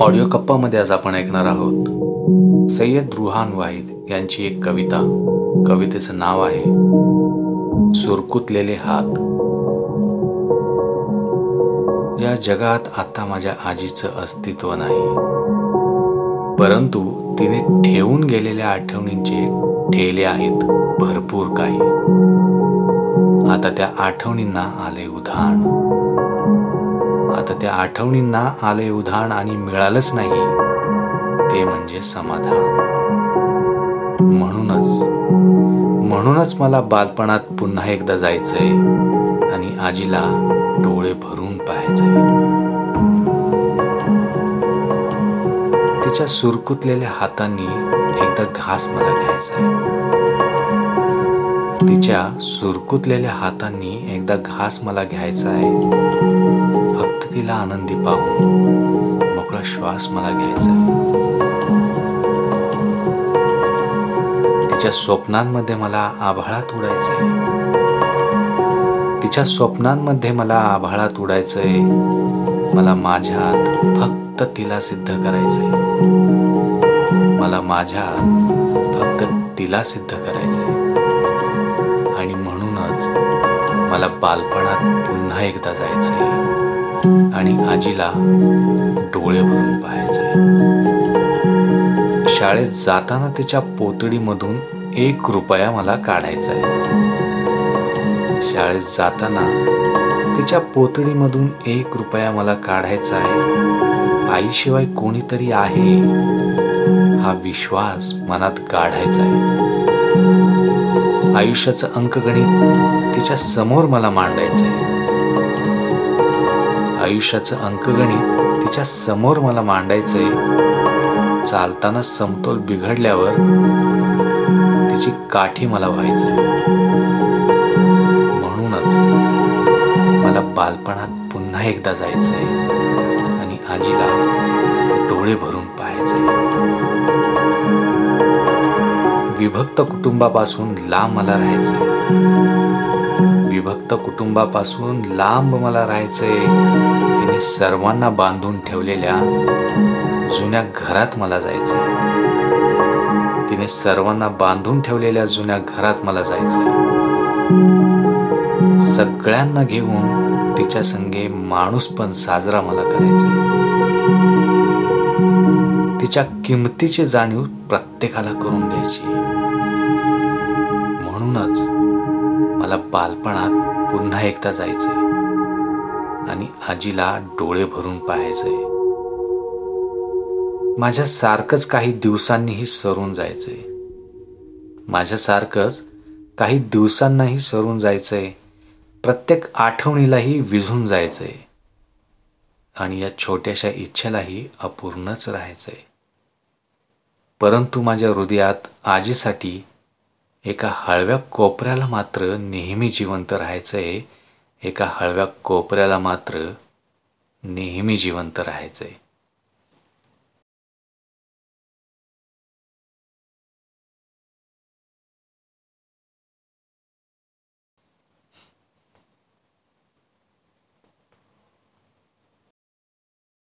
Audio कप्पामध्ये आज आपण ऐकणार आहोत. सय्यद रुहान वाहिद यांची एक कविता. कवितेचं नाव आहे सुरकुतलेले हात. या जगात आता माझ्या आजीचं अस्तित्व नाही. परंतु तिने ठेवून गेलेल्या आठवणींचे ठेले आहेत भरपूर काही. आता त्या आठवणींना आले उधाण. आता त्या आठवणींना आले उधाण आणि मिळालंच नाही. ते म्हणजे समाधान. म्हणूनच म्हणूनच मला बालपणात पुन्हा एकदा जायचंय आणि आजीला डोळे भरून पाहायचंय. तिच्या सुरकुतलेल्या हातांनी एकदा घास मला घ्यायचाय. तिच्या सुरकुतलेल्या हातांनी एकदा घास मला घ्यायचा आहे फक्त तिला आनंदी पाहून मोकळा श्वास मला घ्यायचा आहे. तिच्या स्वप्नांमध्ये मला आभाळात उडायचं आहे. तिच्या स्वप्नांमध्ये मला आभाळात उडायचंय मला माझ्यात फक्त तिला सिद्ध करायचंय मला माझ्यात फक्त तिला सिद्ध करायचंय आणि म्हणूनच मला बालपणात पुन्हा एकदा जायचंय आणि आजीला डोळे भरून पाहायचंय शाळेत जाताना तिच्या पोतडीमधून एक रुपया मला काढायचा आहे. शाळेत जाताना तिच्या पोतडीमधून एक रुपया मला काढायचा आहे. आईशिवाय कोणीतरी आहे? हा विश्वास मनात काढायचा आहे. आयुष्याचं अंकगणित तिच्या समोर मला मांडायचं आहे. आयुष्याचं अंकगणित तिच्या समोर मला मांडायचंय. चालताना समतोल बिघडल्यावर तिची काठी मला व्हायचंय. म्हणूनच मला बालपणात पुन्हा एकदा जायचंय आणि आजीला डोळे भरून पाहायचंय. विभक्त कुटुंबापासून लांब मला राहायचंय. विभक्त कुटुंबापासून लांब मला राहायचंय तिने सर्वांना बांधून ठेवलेल्या जुन्या घरात मला जायचंय. तिने सर्वांना बांधून ठेवलेल्या जुन्या घरात मला जायचंय. सगळ्यांना घेऊन तिच्या संगे माणूस पण साजरा मला करायचंय. तिच्या किमतीची जाणीव प्रत्येकाला करून द्यायची. म्हणूनच मला बालपणात पुन्हा एकदा जायचंय. आणि आजीला डोळे भरून पाहायचंय. माझ्यासारखंच काही दिवसांनीही सरून जायचंय. माझ्यासारखंच काही दिवसांनाही सरून जायचंय. प्रत्येक आठवणीलाही विझून जायचंय. आणि या छोट्याशा इच्छेलाही अपूर्णच राहायचंय. परंतु माझ्या हृदयात आजीसाठी एका हळव्या कोपऱ्याला मात्र नेहमी जिवंत राहायचं आहे एका हळव्या कोपऱ्याला मात्र नेहमी जिवंत राहायचं आहे